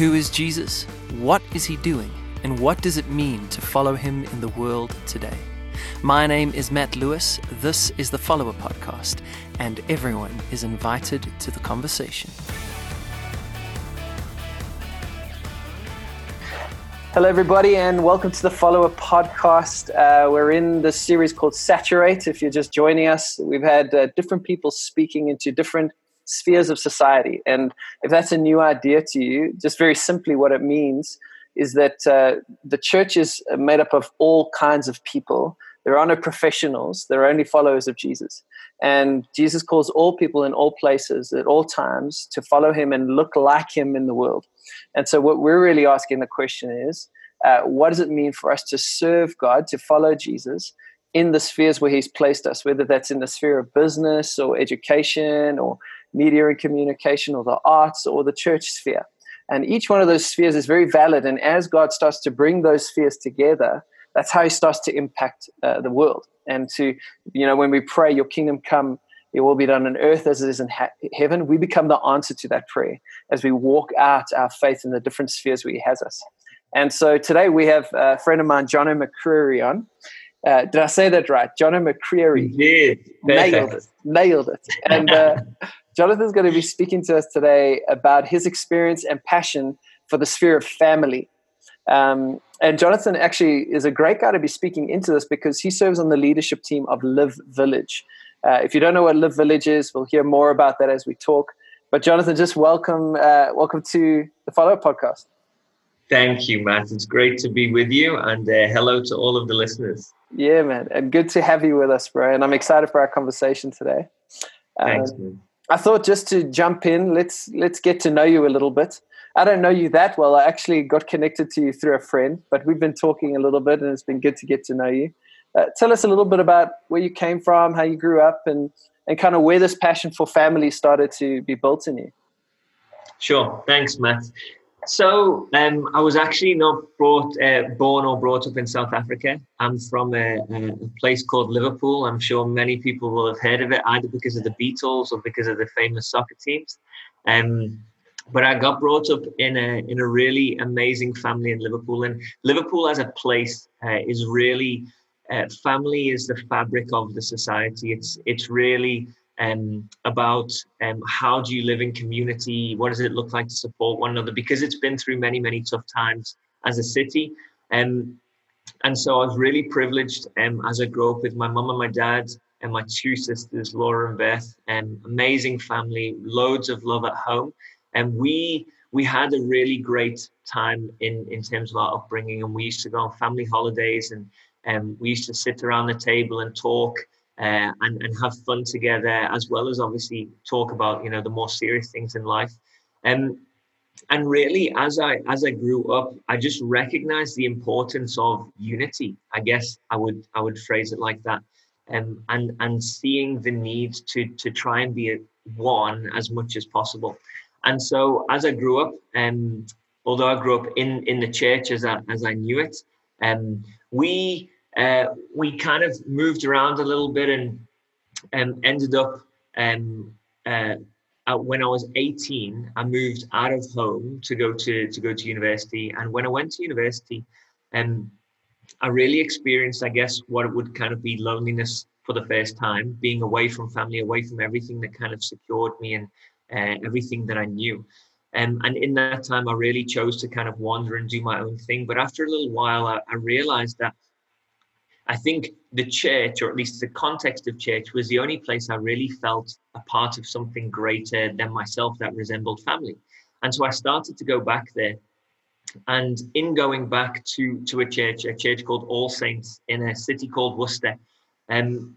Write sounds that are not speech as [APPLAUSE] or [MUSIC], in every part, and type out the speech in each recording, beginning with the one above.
Who is Jesus? What is he doing? And what does it mean to follow him in the world today? My name is Matt Lewis. This is the Follower Podcast, and everyone is invited to the conversation. Hello, everybody, and welcome to the Follower Podcast. Uh, we're in the series called Saturate. If you're just joining us, we've had uh, different people speaking into different spheres of society. And if that's a new idea to you, just very simply what it means is that uh, the church is made up of all kinds of people. There are no professionals, there are only followers of Jesus. And Jesus calls all people in all places at all times to follow him and look like him in the world. And so, what we're really asking the question is uh, what does it mean for us to serve God, to follow Jesus in the spheres where he's placed us, whether that's in the sphere of business or education or media and communication or the arts or the church sphere. And each one of those spheres is very valid. And as God starts to bring those spheres together, that's how he starts to impact uh, the world. And to, you know, when we pray, Your kingdom come, it will be done on earth as it is in heaven, we become the answer to that prayer as we walk out our faith in the different spheres where he has us. And so today we have a friend of mine, John McCririe, on. Uh, did I say that right? John McCririe. You. Nailed it. [LAUGHS] Nailed it. And uh, Jonathan's going to be speaking to us today about his experience and passion for the sphere of family. Um, and Jonathan actually is a great guy to be speaking into this because he serves on the leadership team of Live Village. Uh, if you don't know what Live Village is, we'll hear more about that as we talk. But Jonathan, just welcome, uh, welcome to the Follower Podcast. Thank you, Matt. It's great to be with you, and uh, hello to all of the listeners. Yeah, man, and good to have you with us, bro. And I'm excited for our conversation today. Thanks, man. I thought just to jump in, let's let's get to know you a little bit. I don't know you that well. I actually got connected to you through a friend, but we've been talking a little bit, and it's been good to get to know you. Uh, tell us a little bit about where you came from, how you grew up, and and kind of where this passion for family started to be built in you. Sure. Thanks, Matt. So um, I was actually not brought, uh, born or brought up in South Africa. I'm from a, a, place called Liverpool. I'm sure many people will have heard of it, either because of the Beatles or because of the famous soccer teams. Um, but I got brought up in a in a really amazing family in Liverpool, and Liverpool as a place uh, is really uh, family is the fabric of the society. It's it's really um, about um, how do you live in community? What does it look like to support one another? Because it's been through many, many tough times as a city. Um, and so I was really privileged um, as I grew up with my mum and my dad and my two sisters, Laura and Beth. Um, amazing family, loads of love at home. And we we had a really great time in, in terms of our upbringing. And we used to go on family holidays and um, we used to sit around the table and talk uh, and, and have fun together, as well as obviously talk about you know the more serious things in life. Um, and really, as I as I grew up, I just recognized the importance of unity. I guess I would I would phrase it like that, um, and and seeing the need to to try and be one as much as possible. And so, as I grew up, um, although I grew up in in the church as I as I knew it, um, we uh, we kind of moved around a little bit and um, ended up um, uh, when I was 18, I moved out of home to go to to go to university. And when I went to university, um, I really experienced, I guess, what it would kind of be loneliness for the first time, being away from family, away from everything that kind of secured me and uh, everything that I knew. Um, and in that time, I really chose to kind of wander and do my own thing. But after a little while, I, I realized that I think the church, or at least the context of church, was the only place I really felt a part of something greater than myself that resembled family. And so I started to go back there. And in going back to, to a church, a church called All Saints in a city called Worcester, um,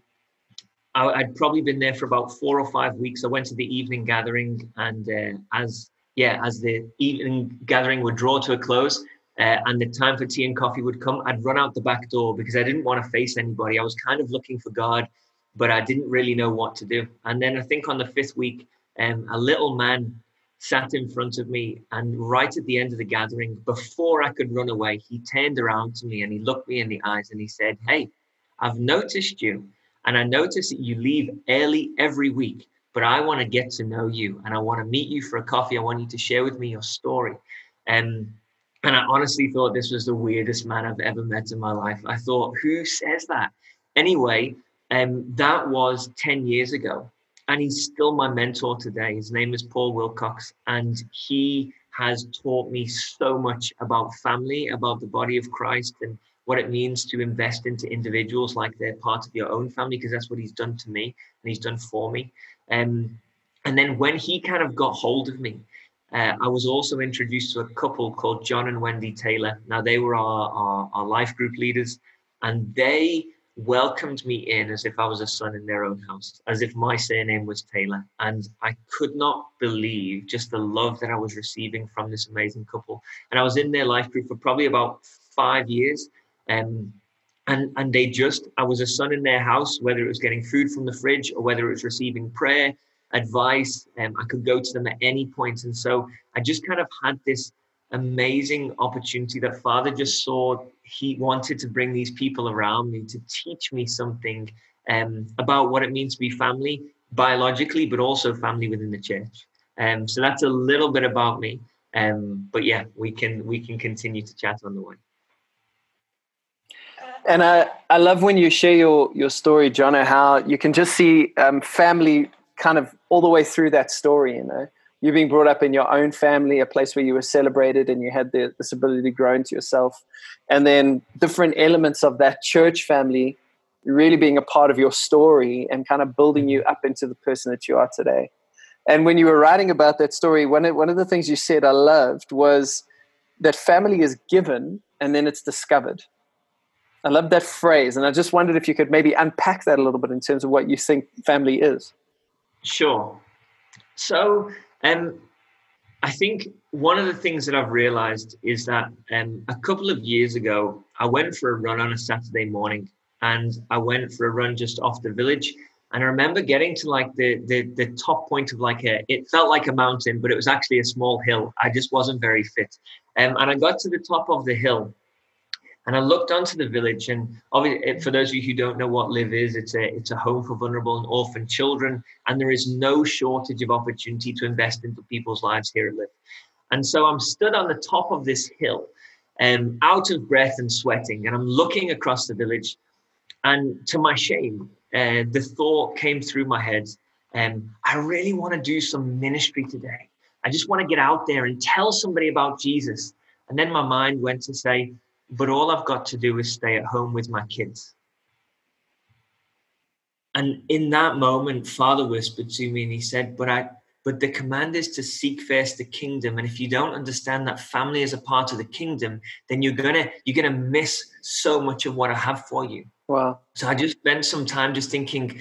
I, would probably been there for about four or five weeks. I went to the evening gathering, and uh, as yeah, as the evening gathering would draw to a close, uh, and the time for tea and coffee would come, I'd run out the back door because I didn't want to face anybody. I was kind of looking for God, but I didn't really know what to do. And then I think on the fifth week, um, a little man sat in front of me, and right at the end of the gathering, before I could run away, he turned around to me and he looked me in the eyes and he said, Hey, I've noticed you, and I noticed that you leave early every week, but I want to get to know you and I want to meet you for a coffee. I want you to share with me your story. Um, and I honestly thought this was the weirdest man I've ever met in my life. I thought, who says that? Anyway, um, that was 10 years ago. And he's still my mentor today. His name is Paul Wilcox. And he has taught me so much about family, about the body of Christ, and what it means to invest into individuals like they're part of your own family, because that's what he's done to me and he's done for me. Um, and then when he kind of got hold of me, uh, I was also introduced to a couple called John and Wendy Taylor. Now, they were our, our, our life group leaders, and they welcomed me in as if I was a son in their own house, as if my surname was Taylor. And I could not believe just the love that I was receiving from this amazing couple. And I was in their life group for probably about five years. Um, and, and they just, I was a son in their house, whether it was getting food from the fridge or whether it was receiving prayer, advice. Um, I could go to them at any point. And so I just kind of had this amazing opportunity that Father just saw he wanted to bring these people around me to teach me something um, about what it means to be family biologically, but also family within the church. Um, so that's a little bit about me. Um, but yeah, we can we can continue to chat on the way. And I, I love when you share your, your story, John, how you can just see um, family kind of all the way through that story, you know you being brought up in your own family, a place where you were celebrated and you had the, this ability to grow into yourself, and then different elements of that church family really being a part of your story and kind of building you up into the person that you are today. And when you were writing about that story, one of, one of the things you said I loved was that family is given and then it's discovered. I love that phrase. And I just wondered if you could maybe unpack that a little bit in terms of what you think family is. Sure. So um, I think one of the things that I've realized is that um, a couple of years ago, I went for a run on a Saturday morning and I went for a run just off the village. And I remember getting to like the, the, the top point of like a, it felt like a mountain, but it was actually a small hill. I just wasn't very fit. Um, and I got to the top of the hill and I looked onto the village, and obviously, for those of you who don't know what Live is, it's a it's a home for vulnerable and orphan children, and there is no shortage of opportunity to invest into people's lives here at Live. And so I'm stood on the top of this hill, um, out of breath and sweating, and I'm looking across the village, and to my shame, uh, the thought came through my head, um, I really want to do some ministry today. I just want to get out there and tell somebody about Jesus. And then my mind went to say, but all I've got to do is stay at home with my kids. And in that moment, Father whispered to me and he said, But I but the command is to seek first the kingdom. And if you don't understand that family is a part of the kingdom, then you're gonna you're gonna miss so much of what I have for you. Wow. So I just spent some time just thinking,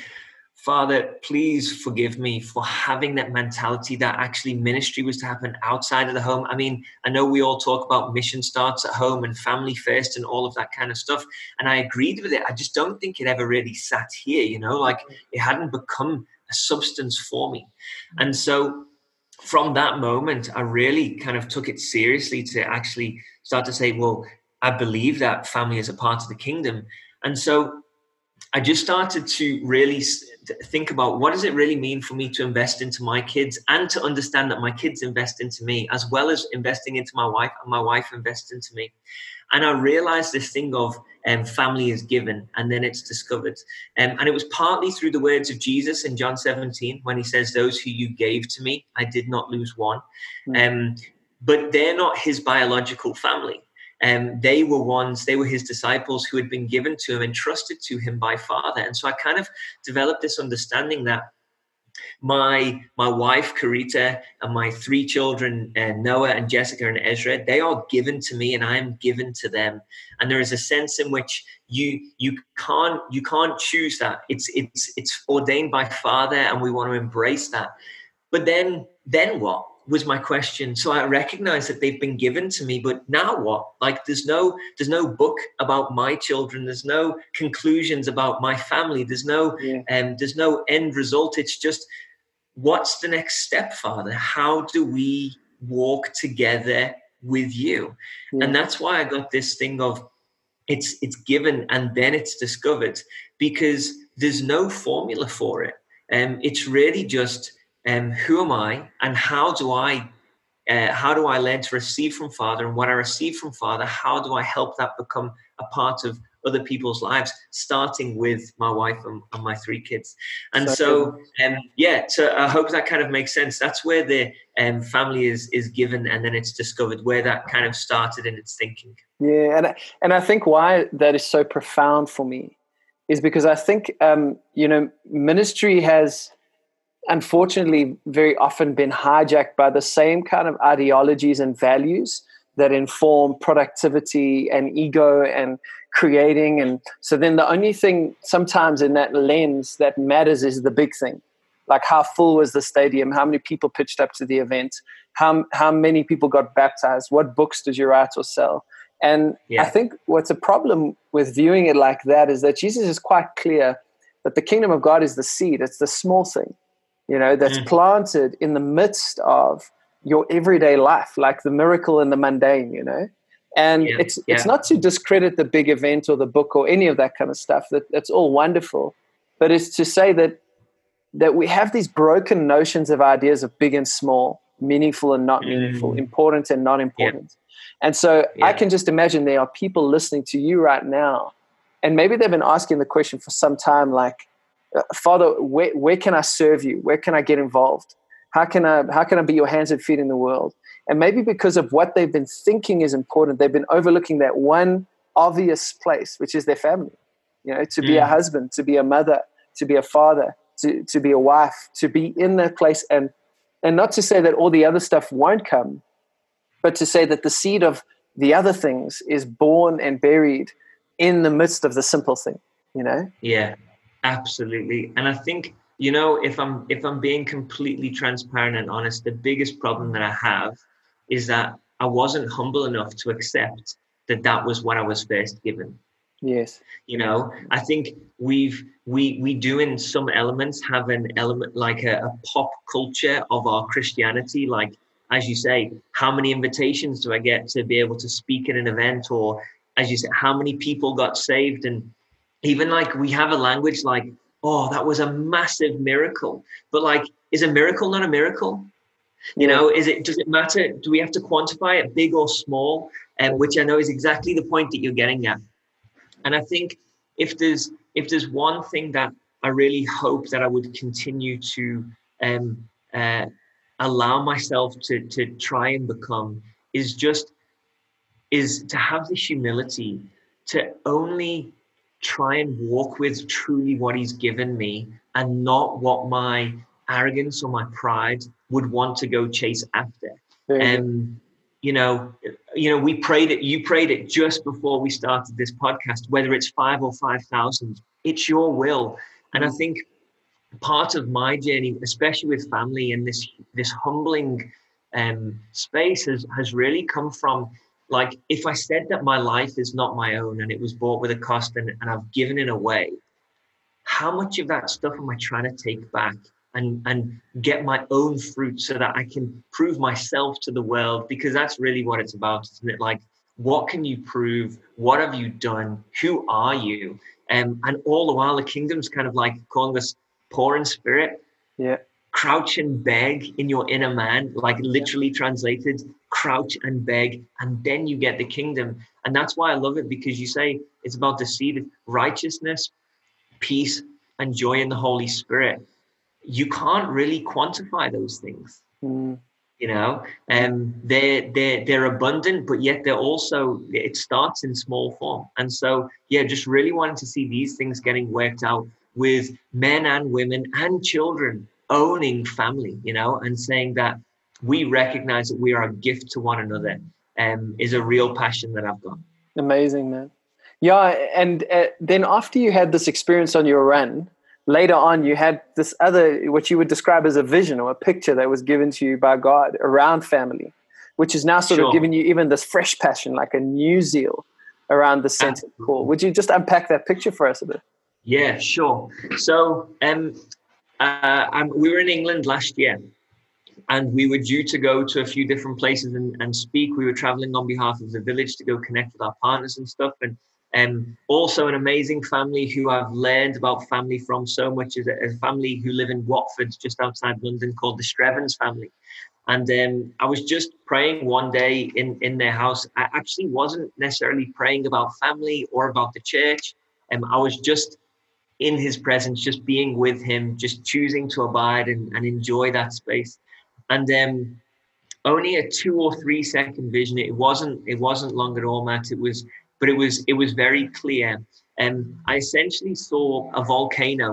Father, please forgive me for having that mentality that actually ministry was to happen outside of the home. I mean, I know we all talk about mission starts at home and family first and all of that kind of stuff. And I agreed with it. I just don't think it ever really sat here, you know, like mm. it hadn't become a substance for me. Mm. And so from that moment, I really kind of took it seriously to actually start to say, well, I believe that family is a part of the kingdom. And so I just started to really think about what does it really mean for me to invest into my kids and to understand that my kids invest into me as well as investing into my wife and my wife invests into me. And i realized this thing of um, family is given and then it's discovered. Um, and it was partly through the words of jesus in john 17 when he says those who you gave to me i did not lose one. Mm. um, but they're not his biological family um, they were ones, they were his disciples who had been given to him, entrusted to him by Father. And so I kind of developed this understanding that my my wife Karita and my three children uh, Noah and Jessica and Ezra they are given to me and I am given to them. And there is a sense in which you you can't you can't choose that. It's it's it's ordained by father and we want to embrace that. But then then what was my question. So I recognize that they've been given to me, but now what? Like there's no there's no book about my children. There's no conclusions about my family. There's no yeah. um, there's no end result. It's just what's the next step, Father? How do we walk together with you? Yeah. And that's why I got this thing of it's it's given and then it's discovered because there's no formula for it. Um, it's really just um, who am I and how do I uh, how do I learn to receive from Father? And what I receive from Father, how do I help that become a part of other people's lives, starting with my wife and, and my three kids. And so, so um, yeah, so I hope that kind of makes sense. That's where the um, family is is given, and then it's discovered where that kind of started in its thinking. Yeah, and and I think why that is so profound for me is because I think um, you know ministry has unfortunately very often been hijacked by the same kind of ideologies and values that inform productivity and ego and creating. And so then the only thing sometimes in that lens that matters is the big thing. Like how full was the stadium? How many people pitched up to the event? How, how many people got baptized? What books did you write or sell? And yeah. i think what's a problem with viewing it like that is that jesus is quite clear that the kingdom of god is the seed. It's the small thing you know that's mm. planted in the midst of your everyday life like the miracle in the mundane you know and yeah, it's it's not to discredit the big event or the book or any of that kind of stuff that that's all wonderful but it's to say that that we have these broken notions of ideas of big and small meaningful and not meaningful mm. important and not important yeah. and so yeah. i can just imagine there are people listening to you right now and maybe they've been asking the question for some time like father where, where can i serve you where can i get involved how can i how can i be your hands and feet in the world and maybe because of what they've been thinking is important, they've been overlooking that one obvious place, which is their family. You know, to be mm. a husband, to be a mother, to be a father, to, to be a wife, to be in that place and and not to say that all the other stuff won't come, but to say that the seed of the other things is born and buried in the midst of the simple thing, you know? Yeah, absolutely. And I think, you know, if I'm if I'm being completely transparent and honest, the biggest problem that I have is that I wasn't humble enough to accept that that was what I was first given. Yes. You know, I think we've we we do in some elements have an element like a, a pop culture of our Christianity, like as you say, how many invitations do I get to be able to speak at an event, or as you said, how many people got saved, and even like we have a language like, oh, that was a massive miracle, but like, is a miracle not a miracle? You know, is it does it matter? Do we have to quantify it, big or small? Um, which I know is exactly the point that you're getting at. And I think if there's if there's one thing that I really hope that I would continue to um, uh, allow myself to to try and become is just is to have the humility to only try and walk with truly what he's given me and not what my arrogance or my pride would want to go chase after. And um, you know, you know, we prayed it. You prayed it just before we started this podcast. Whether it's five or five thousand, it's your will. And I mm. think part of my journey, especially with family and this this humbling um, space, has has really come from like if I said that my life is not my own and it was bought with a cost and, and I've given it away, how much of that stuff am I trying to take back? and and get my own fruit so that I can prove myself to the world because that's really what it's about, isn't it? Like, what can you prove? What have you done? Who are you? Um, and all the while, the kingdom's kind of like calling us poor in spirit. Yeah. Crouch and beg in your inner man, like literally translated, crouch and beg, and then you get the kingdom. And that's why I love it because you say it's about the seed of righteousness, peace, and joy in the Holy Spirit you can't really quantify those things. Mm. You know, and um, they're they're they're abundant, but yet they're also it starts in small form. And so, yeah, just really wanting to see these things getting worked out with men and women and children owning family. You know, and saying that we recognize that we are a gift to one another um, is a real passion that I've got. Amazing, man. Yeah, and uh, then after you had this experience on your run, later on you had this other what you would describe as a vision or a picture that was given to you by god around family which is now sort sure. of giving you even this fresh passion like a new zeal around the sense of call would you just unpack that picture for us a bit yeah sure so um, uh, um, we were in england last year and we were due to go to a few different places and, and speak we were traveling on behalf of the village to go connect with our partners and stuff and um, also, an amazing family who I've learned about family from so much is a, family who live in Watford, just outside London, called the Strevens family. And um, I was just praying one day in, in their house. I actually wasn't necessarily praying about family or about the church. Um, I was just in his presence, just being with him, just choosing to abide and, and enjoy that space. And um, only a two or three second vision. It wasn't it wasn't long at all, Matt. It was, but it was it was very clear. And um, I essentially saw a volcano,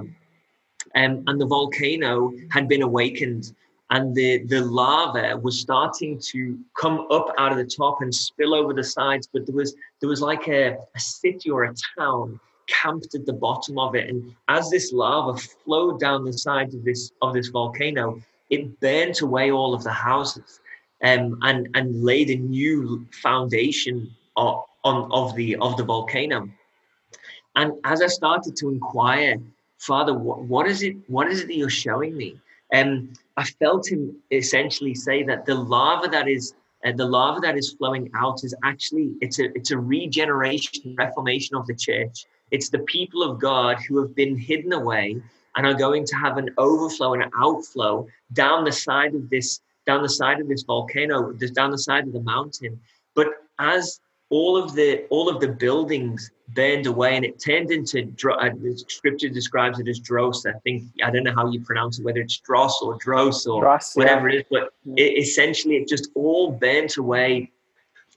um, and the volcano had been awakened, and the the lava was starting to come up out of the top and spill over the sides. But there was there was like a, a city or a town camped at the bottom of it, and as this lava flowed down the sides of this of this volcano, it burnt away all of the houses um, and and laid a new foundation of, on of the of the volcano. And as I started to inquire, Father, what, what is it? What is it that you're showing me? Um, I felt him essentially say that the lava that is uh, the lava that is flowing out is actually it's a it's a regeneration, reformation of the church. It's the people of God who have been hidden away and are going to have an overflow and an outflow down the side of this down the side of this volcano, down the side of the mountain. But as all of the all of the buildings burned away and it turned into uh, the scripture describes it as dross i think i don't know how you pronounce it whether it's dross or dross or dross, whatever yeah. it is but it, essentially it just all burnt away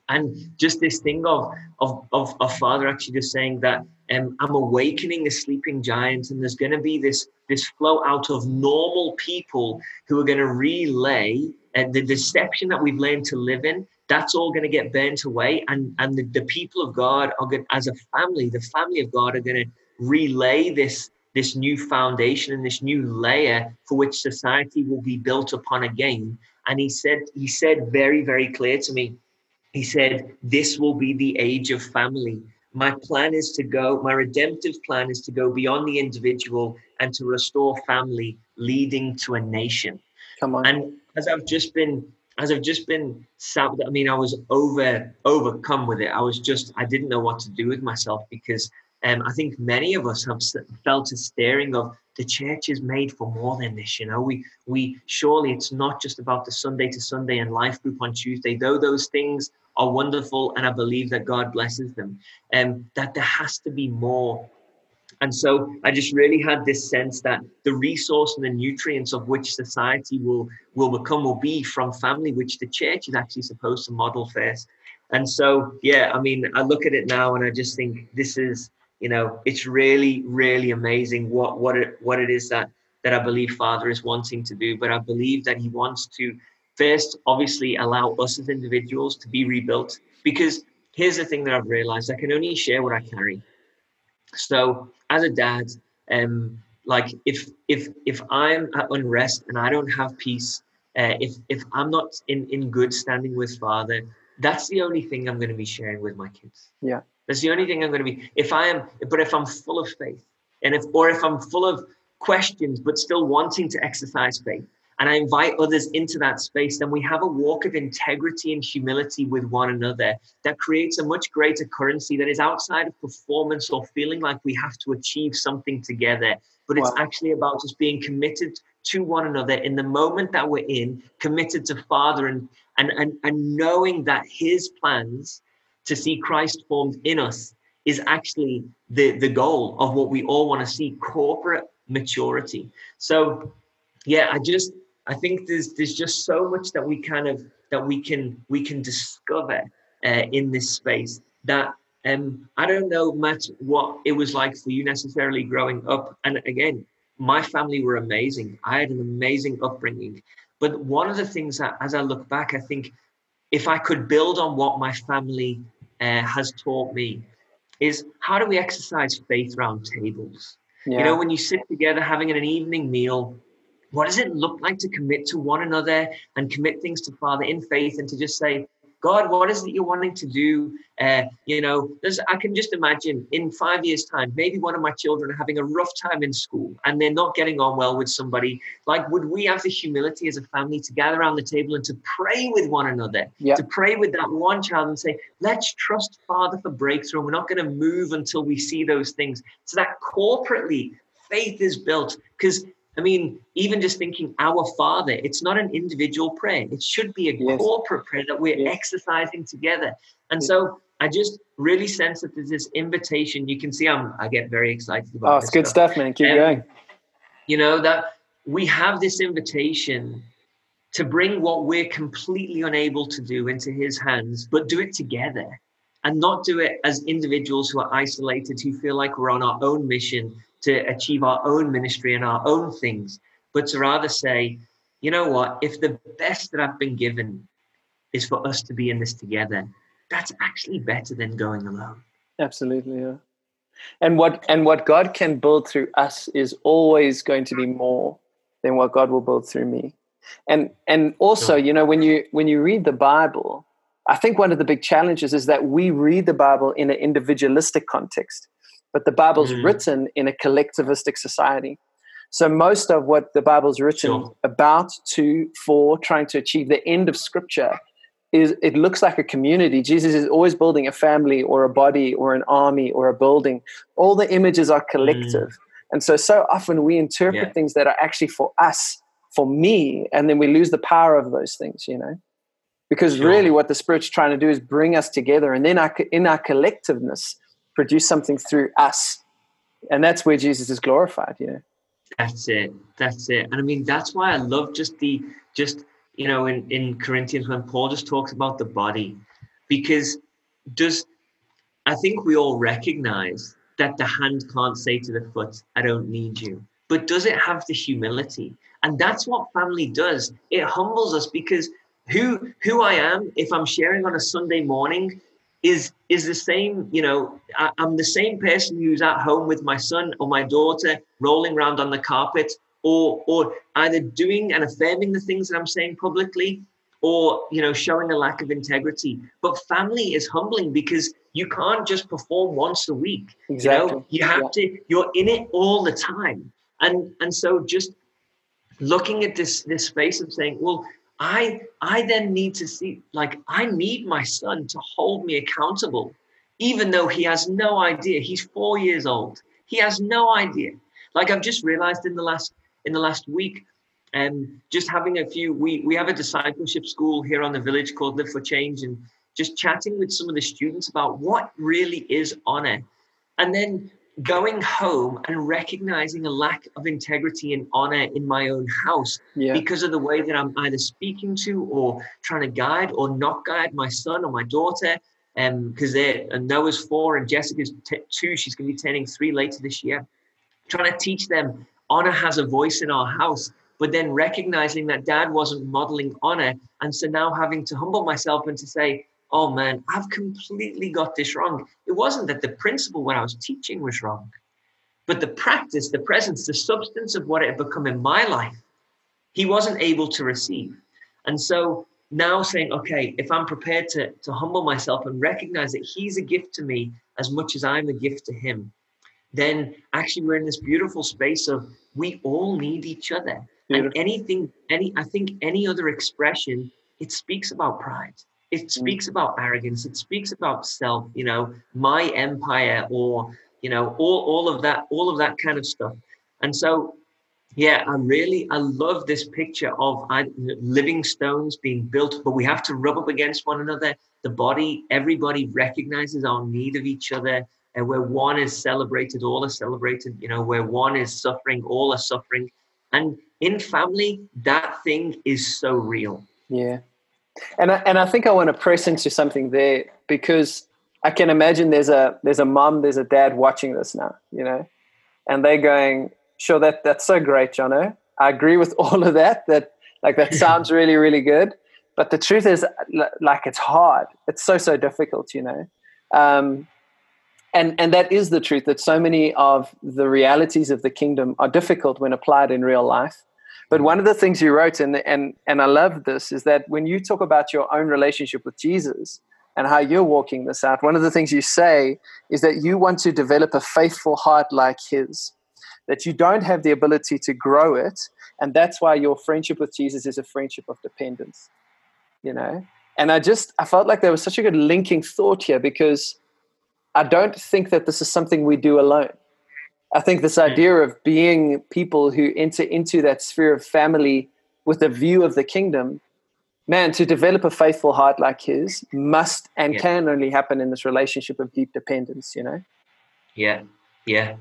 and just this thing of of of, father actually just saying that um, i'm awakening the sleeping giant and there's going to be this this flow out of normal people who are going to relay and the deception that we've learned to live in that's all going to get burnt away and and the, the people of god are going as a family the family of god are going to relay this this new foundation and this new layer for which society will be built upon again. And he said he said very very clear to me he said this will be the age of family my plan is to go my redemptive plan is to go beyond the individual and to restore family leading to a nation come on and as I've just been as I've just been sat I mean, I was over overcome with it. I was just I didn't know what to do with myself because um, I think many of us have felt a staring of the church is made for more than this. You know, we we surely it's not just about the Sunday to Sunday and life group on Tuesday, though those things are wonderful and I believe that God blesses them. Um, that there has to be more and so I just really had this sense that the resource and the nutrients of which society will will become will be from family, which the church is actually supposed to model first. And so, yeah, I mean, I look at it now and I just think this is, you know, it's really, really amazing what what it what it is that that I believe Father is wanting to do. But I believe that He wants to first, obviously, allow us as individuals to be rebuilt. Because here's the thing that I've realized: I can only share what I carry. So as a dad, um, like if if if I'm at unrest and I don't have peace, uh, if if I'm not in in good standing with Father, that's the only thing I'm going to be sharing with my kids. Yeah, that's the only thing I'm going to be. If I am, but if I'm full of faith, and if or if I'm full of questions but still wanting to exercise faith, and I invite others into that space, then we have a walk of integrity and humility with one another that creates a much greater currency that is outside of performance or feeling like we have to achieve something together. But it's actually about us being committed to one another in the moment that we're in, committed to Father and and and, and knowing that his plans to see Christ formed in us is actually the, the goal of what we all want to see corporate maturity. So yeah, I just I think there's there's just so much that we kind of that we can we can discover uh, in this space that um, I don't know, Matt, what it was like for you necessarily growing up. And again, my family were amazing. I had an amazing upbringing. But one of the things that, as I look back, I think if I could build on what my family uh, has taught me, is how do we exercise faith around tables? Yeah. You know, when you sit together having an evening meal, what does it look like to commit to one another and commit things to Father in faith and to just say, God, what is it you're wanting to do? Uh, you know, there's, I can just imagine in five years' time, maybe one of my children are having a rough time in school and they're not getting on well with somebody. Like, would we have the humility as a family to gather around the table and to pray with one another, yep. to pray with that one child and say, let's trust Father for breakthrough. We're not going to move until we see those things. So that corporately faith is built because I mean, even just thinking our Father, it's not an individual prayer. It should be a yes. corporate prayer that we're yes. exercising together. And yes. so I just really sense that there's this invitation. You can see I'm I get very excited about Oh, it's good stuff, stuff man. Keep um, going. You know, that we have this invitation to bring what we're completely unable to do into his hands, but do it together and not do it as individuals who are isolated, who feel like we're on our own mission to achieve our own ministry and our own things, but to rather say, you know what, if the best that I've been given is for us to be in this together, that's actually better than going alone. Absolutely, yeah. And what and what God can build through us is always going to be more than what God will build through me. And and also, you know, when you when you read the Bible, I think one of the big challenges is that we read the Bible in an individualistic context but the Bible's mm. written in a collectivistic society. So most of what the Bible's written sure. about, to, for, trying to achieve the end of Scripture is it looks like a community. Jesus is always building a family or a body or an army or a building. All the images are collective. Mm. And so, so often we interpret yeah. things that are actually for us, for me, and then we lose the power of those things, you know? Because sure. really what the Spirit's trying to do is bring us together. And then our, in our collectiveness, produce something through us. And that's where Jesus is glorified, you know. That's it. That's it. And I mean, that's why I love just the, just, you know, in, in Corinthians when Paul just talks about the body, because does, I think we all recognize that the hand can't say to the foot, I don't need you. But does it have the humility? And that's what family does. It humbles us because who who I am, if I'm sharing on a Sunday morning, is is the same you know I, i'm the same person who's at home with my son or my daughter rolling around on the carpet or or either doing and affirming the things that i'm saying publicly or you know showing a lack of integrity but family is humbling because you can't just perform once a week exactly. you know you have yeah. to you're in it all the time and and so just looking at this this space of saying well I I then need to see like I need my son to hold me accountable, even though he has no idea. He's four years old. He has no idea. Like I've just realized in the last in the last week, um, just having a few. We we have a discipleship school here on the village called Live for Change, and just chatting with some of the students about what really is honor, and then going home and recognizing a lack of integrity and honor in my own house yeah. because of the way that I'm either speaking to or trying to guide or not guide my son or my daughter. Because um, they're and Noah's four and Jessica's t- two, she's going to be turning three later this year. Trying to teach them honor has a voice in our house, but then recognizing that dad wasn't modeling honor. And so now having to humble myself and to say, oh man, I've completely got this wrong. It wasn't that the principle when I was teaching was wrong, but the practice, the presence, the substance of what it had become in my life, he wasn't able to receive. And so now saying, okay, if I'm prepared to, to humble myself and recognize that he's a gift to me as much as I'm a gift to him, then actually we're in this beautiful space of we all need each other. Beautiful. And anything, any, I think any other expression, it speaks about pride it mm. speaks about arrogance it speaks about self you know my empire or you know all, all of that all of that kind of stuff. And so yeah i really i love this picture of living stones being built but we have to rub up against one another. The body everybody recognizes our need of each other and where one is celebrated all are celebrated you know where one is suffering all are suffering. And in family that thing is so real. Yeah and I, and I think I want to press into something there because I can imagine there's a there's a mom, there's a dad watching this now, you know, and they're going, sure, that that's so great, Jono. I agree with [LAUGHS] all of that. That like that sounds [LAUGHS] really really good, but the truth is, like it's hard. It's so so difficult, you know. Um, and and that is the truth that so many of the realities of the kingdom are difficult when applied in real life but one of the things you wrote, and, and, and I love this, is that when you talk about your own relationship with Jesus and how you're walking this out, one of the things you say is that you want to develop a faithful heart like his, that you don't have the ability to grow it. And that's why your friendship with Jesus is a friendship of dependence, you know? And I just, I felt like there was such a good linking thought here because I don't think that this is something we do alone. I think this idea of being people who enter into that sphere of family with a view of the kingdom, man, to develop a faithful heart like his must and yeah. can only happen in this relationship of deep dependence, you know? Yeah, yeah,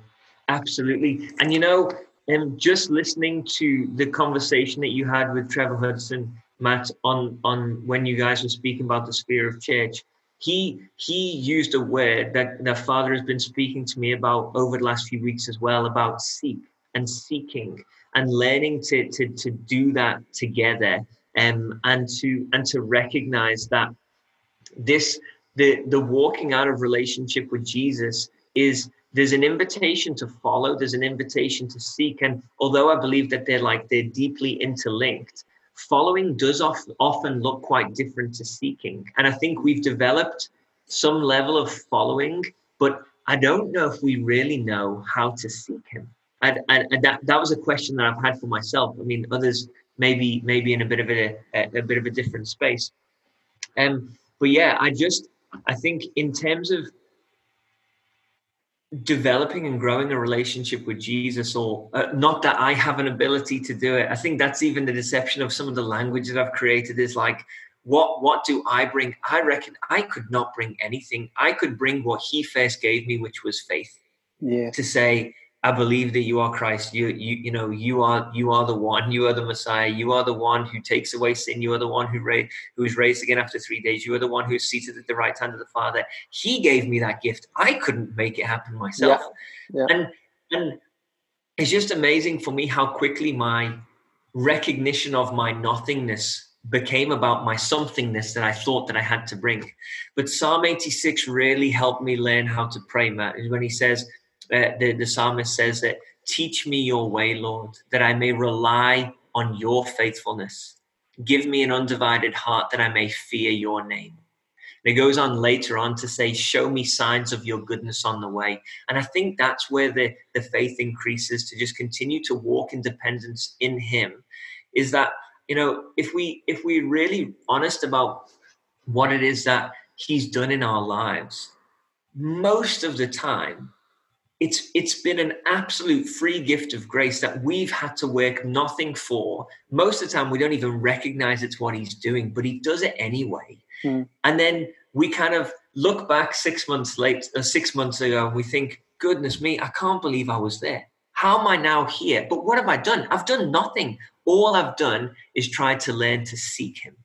absolutely. And you know, um, just listening to the conversation that you had with Trevor Hudson, Matt, on on when you guys were speaking about the sphere of church, he he used a word that the Father has been speaking to me about over the last few weeks as well about seek and seeking and learning to to to do that together um, and to and to recognize that this the the walking out of relationship with Jesus is there's an invitation to follow there's an invitation to seek and although i believe that they're like they're deeply interlinked following does often look quite different to seeking. And i think we've developed some level of following but i don't know if we really know how to seek him. And, and, and that, that was a question that i've had for myself. I mean others maybe maybe in a bit of a, a, a bit of a different space. Um but yeah i just i think in terms of developing and growing a relationship with Jesus, or uh, not that I have an ability to do it. I think that's even the deception of some of the language that I've created is like, what what do I bring? I reckon I could not bring anything. I could bring what He first gave me, which was faith. Yeah. To say, I believe that you are Christ. You, you, you know, you are, you are the one. You are the Messiah. You are the one who takes away sin. You are the one who raised, who is raised again after three days. You are the one who's seated at the right hand of the Father. He gave me that gift. I couldn't make it happen myself. Yeah. Yeah. And and it's just amazing for me how quickly my recognition of my nothingness became about my somethingness that I thought that I had to bring. But Psalm 86 really helped me learn how to pray, Matt, is when he says uh, the, the psalmist says that, Teach me your way, Lord, that I may rely on your faithfulness. Give me an undivided heart that I may fear your name. And it goes on later on to say, Show me signs of your goodness on the way. And I think that's where the, the faith increases to just continue to walk in dependence in Him. Is that, you know, if we if we really honest about what it is that He's done in our lives, most of the time it's it's been an absolute free gift of grace that we've had to work nothing for. Most of the time we don't even recognize it's what he's doing but he does it anyway. Mm. and then we kind of look back six months late uh, six months ago and we think goodness me i can't believe i was there. How am i now here? But what have i done? I've done nothing. All i've done is tried to learn to seek him.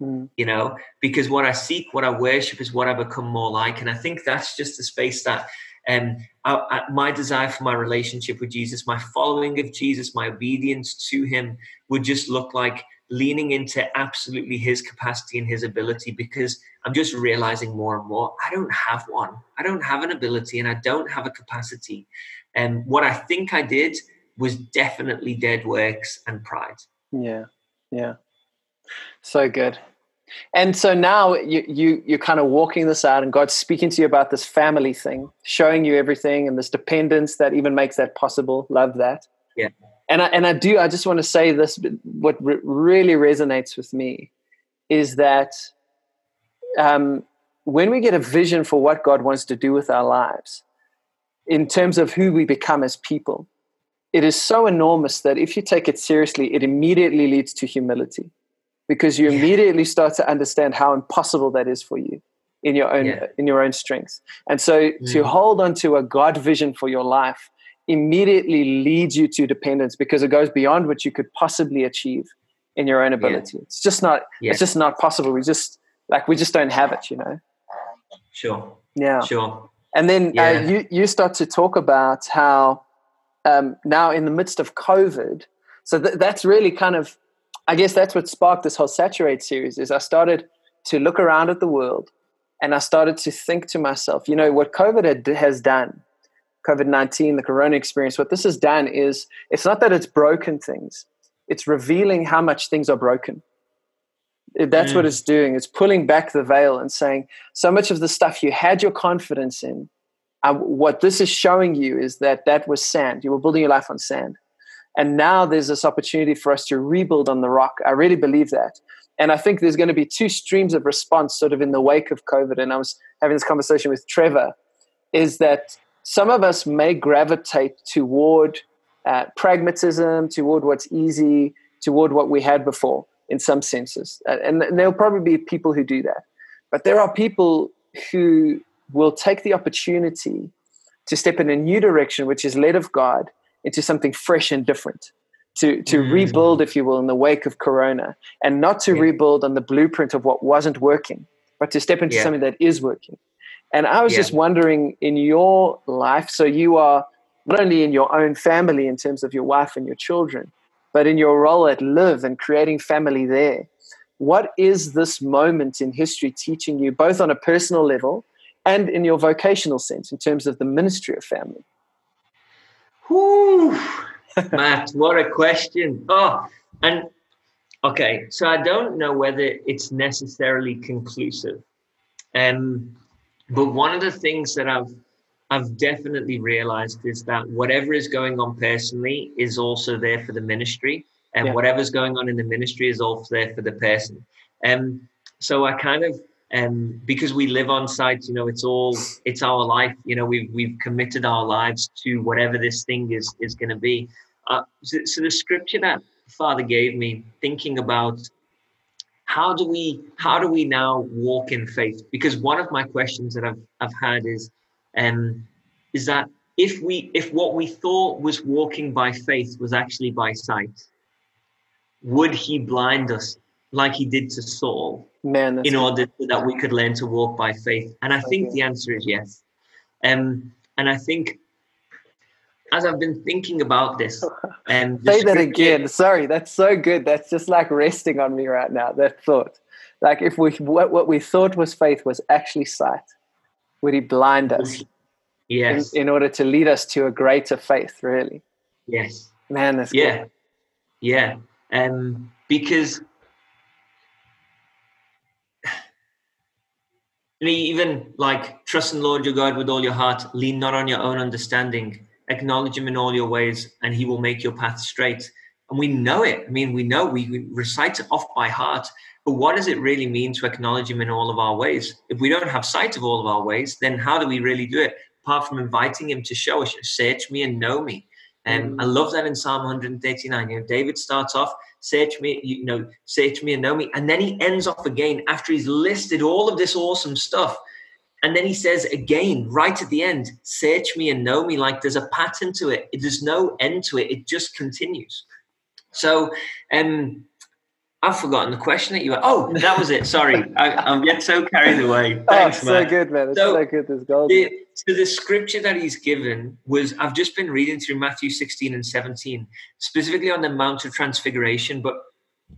Mm. you know because what i seek what i worship is what i become more like. And i think that's just the space that um, I, I, my desire for my relationship with Jesus, my following of Jesus, my obedience to Him would just look like leaning into absolutely His capacity and His ability because I'm just realizing more and more I don't have one. I don't have an ability and I don't have a capacity. And what I think I did was definitely dead works and pride. Yeah, yeah. So good. And so now you, you you're kind of walking this out, and God's speaking to you about this family thing, showing you everything, and this dependence that even makes that possible. Love that. Yeah. And I and I do. I just want to say this. What re- really resonates with me is that um, when we get a vision for what God wants to do with our lives, in terms of who we become as people, it is so enormous that if you take it seriously, it immediately leads to humility because you immediately start to understand how impossible that is for you in your own yeah. in your own strength and so mm. to hold on to a god vision for your life immediately leads you to dependence because it goes beyond what you could possibly achieve in your own ability. Yeah. it's just not yeah. it's just not possible. We just like we just don't have it you know? Sure. Yeah. Sure. And then uh, you you start to talk about how um, now in the midst of covid so th- that's really kind of I guess that's what sparked this whole Saturate series is I started to look around at the world and I started to think to myself, you know, what COVID had, has done, COVID 19, the corona experience, what this has done is it's not that it's broken things, it's revealing how much things are broken. That's mm. what it's doing. It's pulling back the veil and saying, so much of the stuff you had your confidence in, uh, what this is showing you is that that was sand. You were building your life on sand. And now there's this opportunity for us to rebuild on the rock. I really believe that. And I think there's going to be two streams of response sort of in the wake of COVID. And I was having this conversation with Trevor is that some of us may gravitate toward uh, pragmatism, toward what's easy, toward what we had before in some senses. Uh, and, and there'll probably be people who do that. But there are people who will take the opportunity to step in a new direction, which is led of God, into something fresh and different. To, to mm. rebuild, if you will, in the wake of Corona, and not to yeah. rebuild on the blueprint of what wasn't working, but to step into yeah. something that is working. And I was yeah. just wondering in your life, so you are not only in your own family in terms of your wife and your children, but in your role at Live and creating family there. What is this moment in history teaching you, both on a personal level and in your vocational sense, in terms of the ministry of family? Whew, [LAUGHS] Matt, what a question. Oh, and okay, so I don't know whether it's necessarily conclusive. Um, but one of the things that I've I've definitely realized is that whatever is going on personally is also there for the ministry, and yeah. whatever's going on in the ministry is also there for the person. Um, so I kind of um, because we live on site, you know, it's all it's our life. You know, we've we've committed our lives to whatever this thing is is going to be. Uh, so, so the scripture that Father gave me, thinking about how do we how do we now walk in faith? Because one of my questions that I've I've had is um, is that if we if what we thought was walking by faith was actually by sight, would he blind us like he did to Saul Man, in order that we could learn to walk by faith? And I think the answer is yes. Um, and I think as I've been thinking about this, and [LAUGHS] um, say that again. Sorry, that's so good. That's just like resting on me right now. That thought, like if we what, what we thought was faith was actually sight, would He blind us? Yes. In, in order to lead us to a greater faith, really. Yes. Man, that's yeah, good. yeah. Um, because even like trust in Lord your God with all your heart, lean not on your own understanding, acknowledge Him in all your ways, and He will make your path straight. And we know it. I mean, we know we recite it off by heart. But what does it really mean to acknowledge Him in all of our ways? If we don't have sight of all of our ways, then how do we really do it? Apart from inviting Him to show us, search me and know me. And um, I love that in Psalm 139. You know, David starts off, search me, you know, search me and know me. And then he ends off again after he's listed all of this awesome stuff. And then he says again, right at the end, search me and know me. Like there's a pattern to it. There's no end to it. It just continues. So, um, I've forgotten the question that you had. Oh, that was it. Sorry, I, am get so carried away. [LAUGHS] Oh, Thanks, oh, so man. good, man. It's so, so good. This gold. The, so the scripture that he's given was I've just been reading through Matthew 16 and 17, specifically on the Mount of Transfiguration. But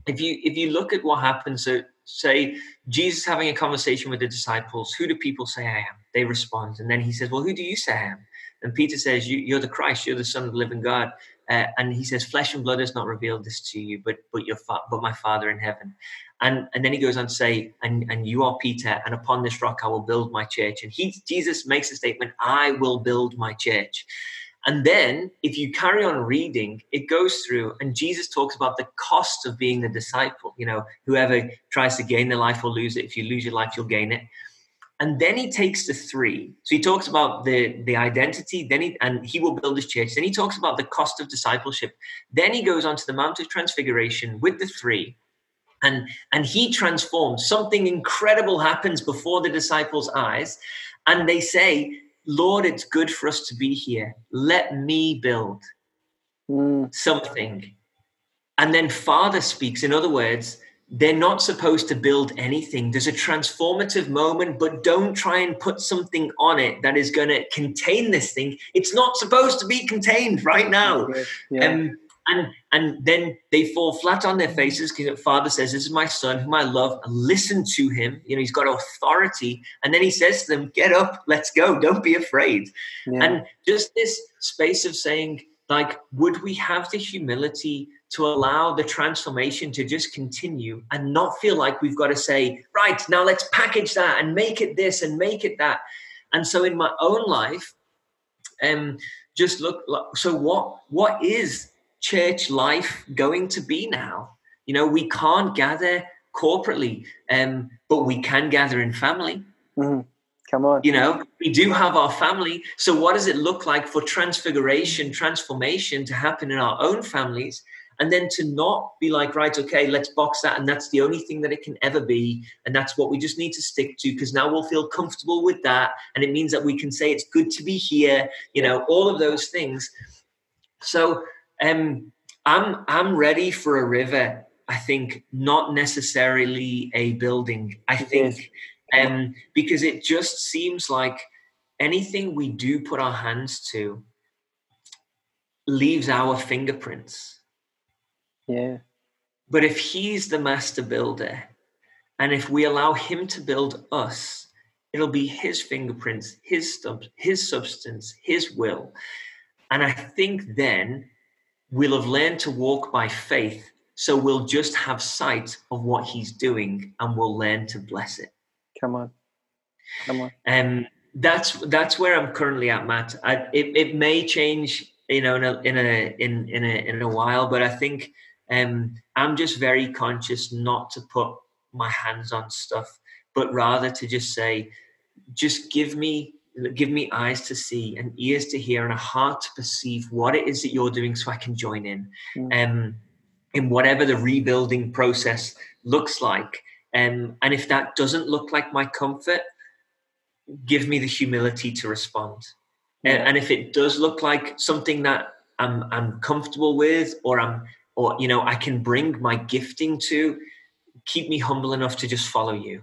if you if you look at what happens, so say Jesus having a conversation with the disciples, who do people say I am? They respond, and then he says, Well, who do you say I am? And Peter says, you, are the Christ, you're the Son of the living God. Uh, and he says, "Flesh and blood has not revealed this to you, but but your fa- but my Father in heaven." And and then he goes on to say, "And and you are Peter, and upon this rock I will build my church." And he Jesus makes a statement, "I will build my church." And then, if you carry on reading, it goes through, and Jesus talks about the cost of being a disciple. You know, whoever tries to gain their life will lose it. If you lose your life, you'll gain it and then he takes the three. So he talks about the the identity then he and he will build his church then he talks about the cost of discipleship. Then he goes on to the mount of transfiguration with the three. And and he transforms. Something incredible happens before the disciples eyes. And they say lord it's good for us to be here. Let me build mm. something. And then father speaks. In other words they're not supposed to build anything. There's a transformative moment, but don't try and put something on it that is going to contain this thing. It's not supposed to be contained right now. Yeah. Um, and and then they fall flat on their faces because the father says, "This is my son, whom I love. Listen to him. You know, he's got authority." And then he says to them, "Get up, let's go. Don't be afraid." Yeah. And just this space of saying, like, would we have the humility? To allow the transformation to just continue and not feel like we've got to say, right, now let's package that and make it this and make it that. And so in my own life, um, just look, so what, what is church life going to be now? You know, we can't gather corporately, um, but we can gather in family. Mm-hmm. Come on. You know, we do have our family. So, what does it look like for transfiguration, transformation to happen in our own families? And then to not be like, right, okay, let's box that. And that's the only thing that it can ever be. And that's what we just need to stick to because now we'll feel comfortable with that. And it means that we can say it's good to be here, you know, all of those things. So, um, I'm I'm ready for a river. I think not necessarily a building. I think um, because it just seems like anything we do put our hands to leaves our fingerprints. Yeah. But if he's the master builder, and if we allow him to build us, it'll be his fingerprints, his stub, his substance, his will. And I think then we'll have learned to walk by faith. So we'll just have sight of what he's doing and we'll learn to bless it. Come on. Come on. Um, that's that's where I'm currently at, Matt. I, it, it may change, you know, in a in a in in a, in a while, but I think um, I'm just very conscious not to put my hands on stuff, but rather to just say, just give me give me eyes to see and ears to hear and a heart to perceive what it is that you're doing so I can join in. Mm. Um, in whatever the rebuilding process looks like. Um, and if that doesn't look like my comfort, give me the humility to respond. Yeah. And, and if it does look like something that I'm, I'm comfortable with, or I'm, or you know, I can bring my gifting to, keep me humble enough to just follow you.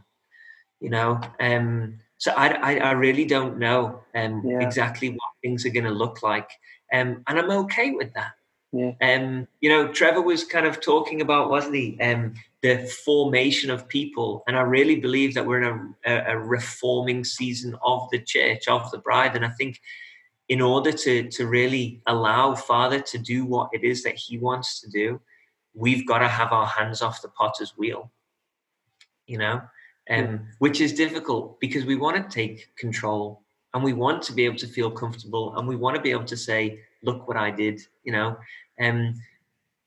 You know, um, so I, I, I really don't know um, yeah. exactly what things are going to look like, um, and I'm okay with that. Yeah. Um, you know, Trevor was kind of talking about, wasn't he, um, the formation of people, and I really believe that we're in a, a, reforming season of the church, of the bride, and I think in order to to really allow Father to do what it is that He wants to do, we've got to have our hands off the potter's wheel. You know, um, which is difficult because we want to take control and we want to be able to feel comfortable and we want to be able to say, look what I did, you know. Um,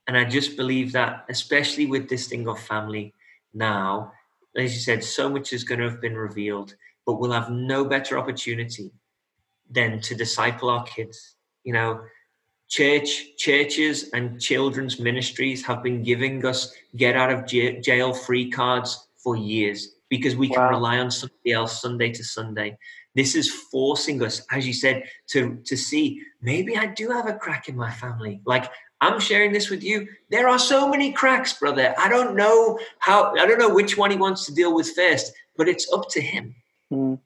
and I just believe that, especially with this thing of family now, as you said, so much is going to have been revealed, but we'll have no better opportunity than to disciple our kids. You know, church, churches, and children's ministries have been giving us get out of jail free cards for years because we can rely on somebody else Sunday to Sunday. This is forcing us, as you said, to, to see maybe I do have a crack in my family. Like I'm sharing this with you. There are so many cracks, brother. I don't know how, I don't know which one he wants to deal with first, but it's up to him. Mm.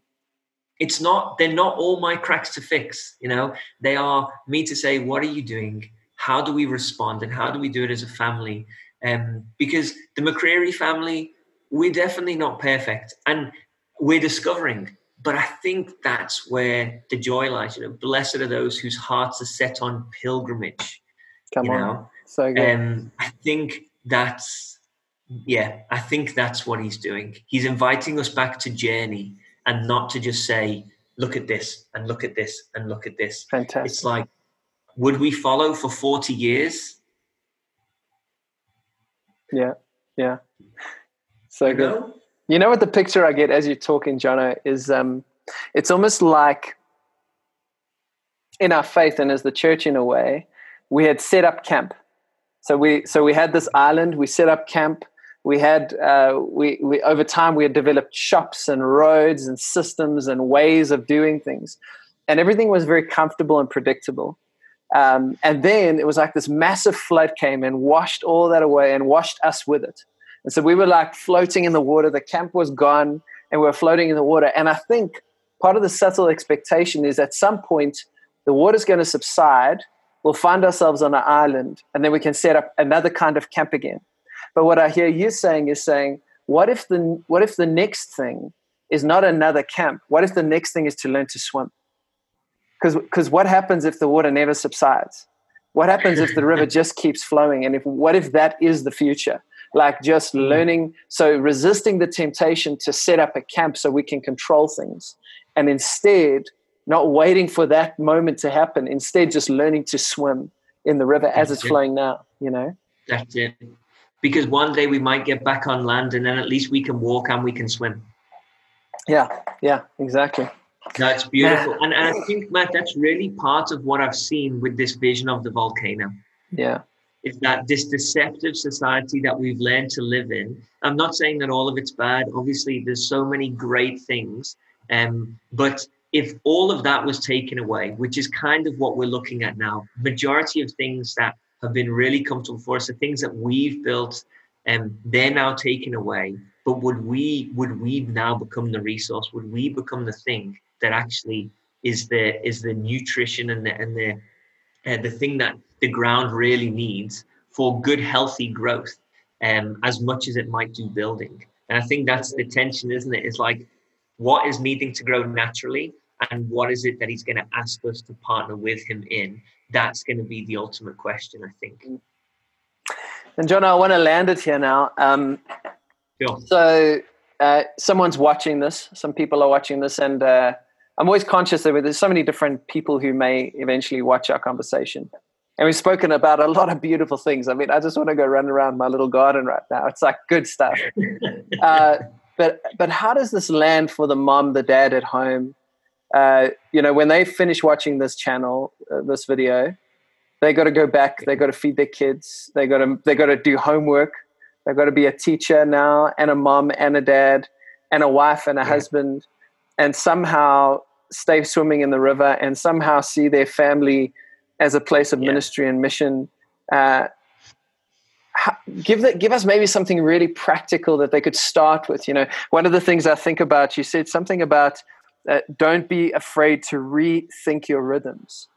It's not, they're not all my cracks to fix, you know, they are me to say, what are you doing? How do we respond? And how do we do it as a family? Um, because the McCririe family, we're definitely not perfect and we're discovering but i think that's where the joy lies you know blessed are those whose hearts are set on pilgrimage come on know? so good um, i think that's yeah i think that's what he's doing he's inviting us back to journey and not to just say look at this and look at this and look at this fantastic it's like would we follow for 40 years yeah yeah so good. Know? You know what the picture I get as you're talking, Jono, is um, it's almost like in our faith and as the church in a way, we had set up camp. So we so we had this island, we set up camp. We had uh, we, we over time we had developed shops and roads and systems and ways of doing things, and everything was very comfortable and predictable. Um, and then it was like this massive flood came and washed all that away and washed us with it. And so we were like floating in the water. The camp was gone and we were floating in the water. And I think part of the subtle expectation is at some point the water's going to subside. We'll find ourselves on an island and then we can set up another kind of camp again. But what I hear you saying is saying, what if the, what if the next thing is not another camp? What if the next thing is to learn to swim? Because because what happens if the water never subsides? What happens if the [LAUGHS] river just keeps flowing? And if what if that is the future? like just mm. learning so resisting the temptation to set up a camp so we can control things and instead not waiting for that moment to happen instead just learning to swim in the river as That's it's it. flowing now you know That's it. Because one day we might get back on land and then at least we can walk and we can swim. Yeah, yeah, exactly. That's beautiful. And, and I think, Matt, that's really part of what I've seen with this vision of the volcano. Yeah. Is that this deceptive society that we've learned to live in? I'm not saying that all of it's bad. Obviously, there's so many great things. Um, but if all of that was taken away, which is kind of what we're looking at now, majority of things that have been really comfortable for us, the things that we've built, um, they're now taken away. But would we would we now become the resource? Would we become the thing that actually is the is the nutrition and the and the uh, the thing that the ground really needs for good healthy growth um, as much as it might do building and i think that's the tension isn't it it's like what is needing to grow naturally and what is it that he's going to ask us to partner with him in that's going to be the ultimate question i think and john i want to land it here now um, sure. so uh, someone's watching this some people are watching this and uh, I'm always conscious that there's so many different people who may eventually watch our conversation. And we've spoken about a lot of beautiful things. I mean, I just want to go run around my little garden right now. It's like good stuff. [LAUGHS] uh, but but how does this land for the mom, the dad at home? Uh, you know, when they finish watching this channel, uh, this video, they got to go back. They got to feed their kids. They got to they got to do homework. They got to be a teacher now, and a mom, and a dad, and a wife, and a yeah. husband and somehow stay swimming in the river and somehow see their family as a place of yeah. ministry and mission. Uh, give that, give us maybe something really practical that they could start with. You know, one of the things I think about, you said something about uh, don't be afraid to rethink your rhythms.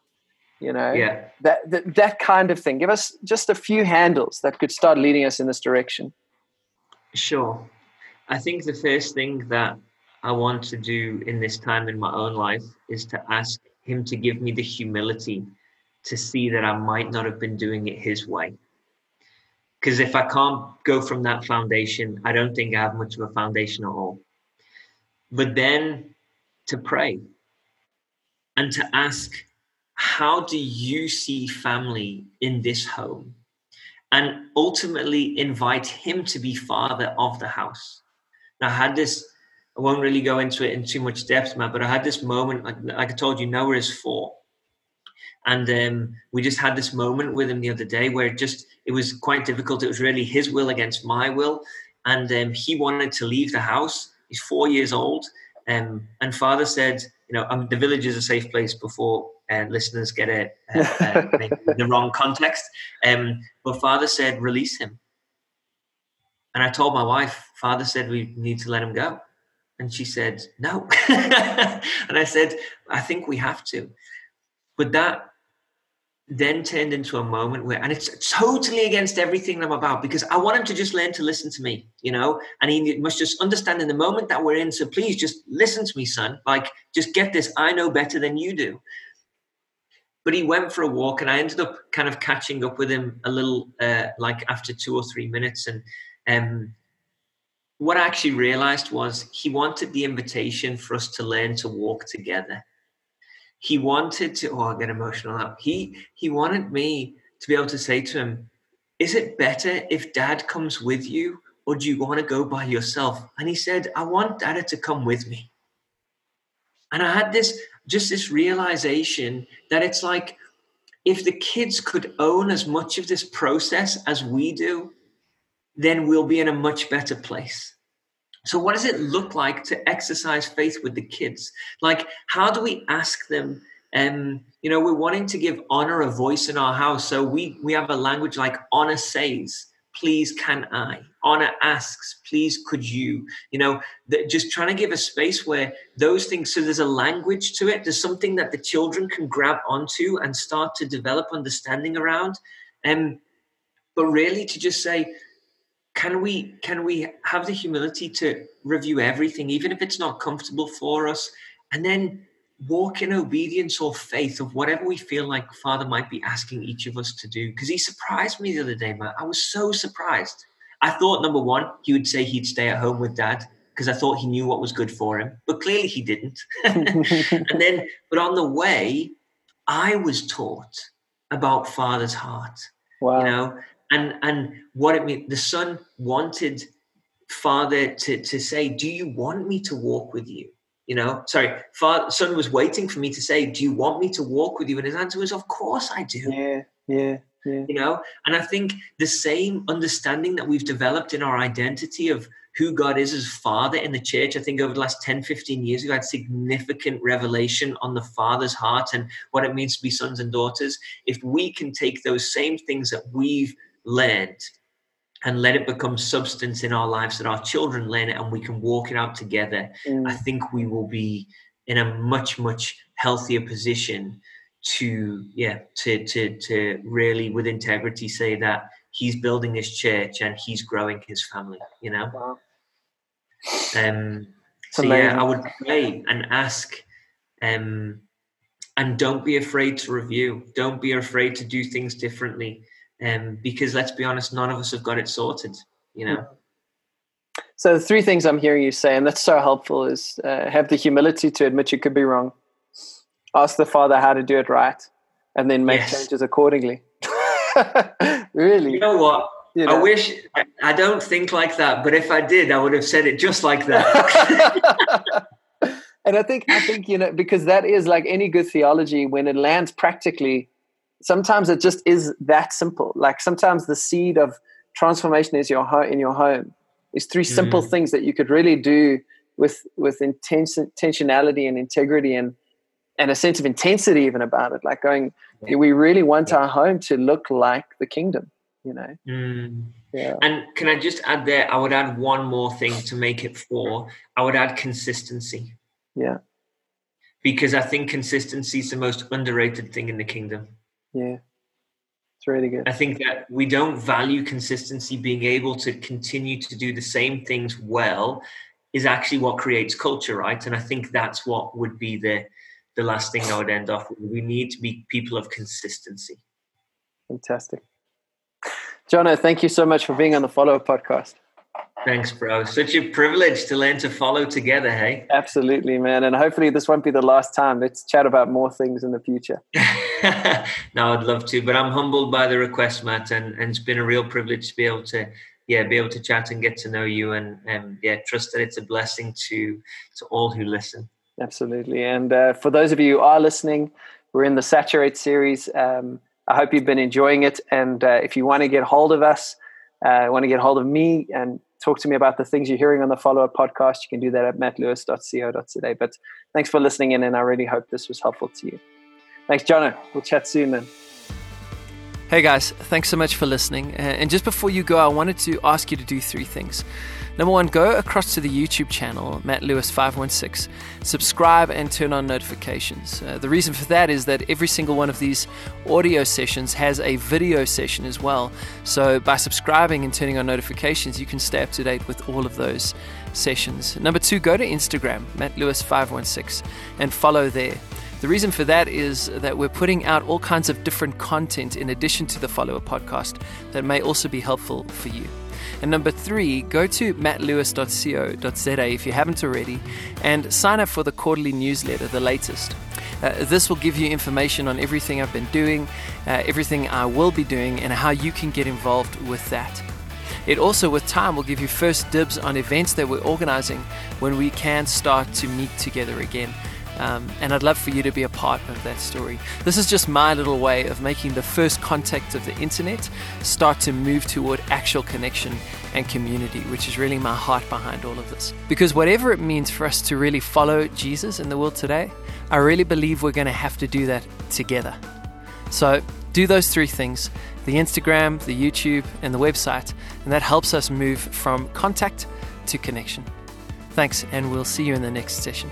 You know, yeah. that, that that kind of thing. Give us just a few handles that could start leading us in this direction. Sure. I think the first thing that I want to do in this time in my own life is to ask Him to give me the humility to see that I might not have been doing it His way. Because if I can't go from that foundation, I don't think I have much of a foundation at all. But then to pray and to ask, how do you see family in this home? And ultimately invite him to be father of the house. Now, I had this I won't really go into it in too much depth, Matt, but I had this moment, like, like I told you, Noah is four. And um, we just had this moment with him the other day where it just, it was quite difficult. It was really his will against my will. And um, he wanted to leave the house. He's four years old. Um, and father said, you know, um, the village is a safe place before uh, listeners get it uh, uh, [LAUGHS] the wrong context. Um, but father said, release him. And I told my wife, father said, we need to let him go. And she said, No. [LAUGHS] and I said, I think we have to. But that then turned into a moment where, and it's totally against everything I'm about because I want him to just learn to listen to me, you know, and he must just understand in the moment that we're in. So please just listen to me, son. Like, just get this. I know better than you do. But he went for a walk, and I ended up kind of catching up with him a little, uh, like after two or three minutes. And um, what I actually realized was he wanted the invitation for us to learn to walk together. He wanted to, oh, I get emotional now. He he wanted me to be able to say to him, Is it better if dad comes with you, or do you want to go by yourself? And he said, I want dad to come with me. And I had this just this realization that it's like if the kids could own as much of this process as we do, then we'll be in a much better place. So, what does it look like to exercise faith with the kids? Like, how do we ask them? Um, you know, we're wanting to give honor a voice in our house. So we we have a language like honor says, please can I? Honor asks, please could you? You know, that just trying to give a space where those things, so there's a language to it. There's something that the children can grab onto and start to develop understanding around. Um, but really to just say, can we can we have the humility to review everything even if it's not comfortable for us and then walk in obedience or faith of whatever we feel like father might be asking each of us to do? Because he surprised me the other day man. I was so surprised. I thought number one he would say he'd stay at home with dad because i thought he knew what was good for him but clearly he didn't. [LAUGHS] And then but on the way i was taught about father's heart wow. you know and and what it meant the son wanted father to, to say, Do you want me to walk with you? You know, sorry, father, son was waiting for me to say, Do you want me to walk with you? And his answer was, Of course I do. Yeah, yeah. Yeah. You know, and I think the same understanding that we've developed in our identity of who God is as Father in the church. I think over the last 10, 15 years, we've had significant revelation on the Father's heart and what it means to be sons and daughters. If we can take those same things that we've learned and let it become substance in our lives that our children learn it and we can walk it out together, mm. I think we will be in a much, much healthier position to yeah to to to really with integrity say that he's building his church and he's growing his family you know wow. Um, so yeah, I would pray and ask, um, and don't be afraid to review. Don't be afraid to do things differently, um, because let's be honest, none of us have got it sorted. You know. So the three things I'm hearing you say, and that's so helpful, is uh, have the humility to admit you could be wrong. Ask the Father how to do it right, and then make yes. changes accordingly. [LAUGHS] really? You know what? You know? I wish I don't think like that, but if I did, I would have said it just like that. [LAUGHS] and I think I think you know because that is like any good theology when it lands practically. Sometimes it just is that simple. Like sometimes the seed of transformation is your home in your home is three simple mm. things that you could really do with with intense intentionality and integrity and and a sense of intensity even about it. Like going, we really want our home to look like the kingdom you know. Mm. Yeah. And can I just add there? I would add one more thing to make it four. I would add consistency. Yeah. Because I think consistency is the most underrated thing in the kingdom. Yeah. It's really good. I think that we don't value consistency, being able to continue to do the same things well is actually what creates culture, right? And I think that's what would be the the last thing I would end off with. We need to be people of consistency. Fantastic. Jono, thank you so much for being on the Follower podcast. Thanks, bro. Such a privilege to learn to follow together, hey? Absolutely, man. And hopefully this won't be the last time. Let's chat about more things in the future. [LAUGHS] no, I'd love to, but I'm humbled by the request, Matt, and, and it's been a real privilege to be able to yeah, be able to chat and get to know you and um, yeah, trust that it's a blessing to to all who listen. Absolutely. And uh, for those of you who are listening, we're in the Saturate series. Um, I hope you've been enjoying it. And uh, if you want to get hold of us, uh, want to get hold of me and talk to me about the things you're hearing on the Follower podcast, you can do that at mattlewis.co.za. But thanks for listening in, and I really hope this was helpful to you. Thanks, Jono. We'll chat soon then. Hey guys, thanks so much for listening. And just before you go, I wanted to ask you to do three things. Number one, go across to the YouTube channel, Matt Lewis 516, subscribe and turn on notifications. Uh, the reason for that is that every single one of these audio sessions has a video session as well. So by subscribing and turning on notifications, you can stay up to date with all of those sessions. Number two, go to Instagram, Matt Lewis 516, and follow there. The reason for that is that we're putting out all kinds of different content in addition to the Follower podcast that may also be helpful for you. And number three, go to mattlewis.co.za if you haven't already and sign up for the quarterly newsletter, the latest. Uh, this will give you information on everything I've been doing, uh, everything I will be doing, and how you can get involved with that. It also, with time, will give you first dibs on events that we're organizing when we can start to meet together again. Um, and I'd love for you to be a part of that story. This is just my little way of making the first contact of the internet start to move toward actual connection and community, which is really my heart behind all of this. Because whatever it means for us to really follow Jesus in the world today, I really believe we're going to have to do that together. So do those three things the Instagram, the YouTube, and the website, and that helps us move from contact to connection. Thanks, and we'll see you in the next session.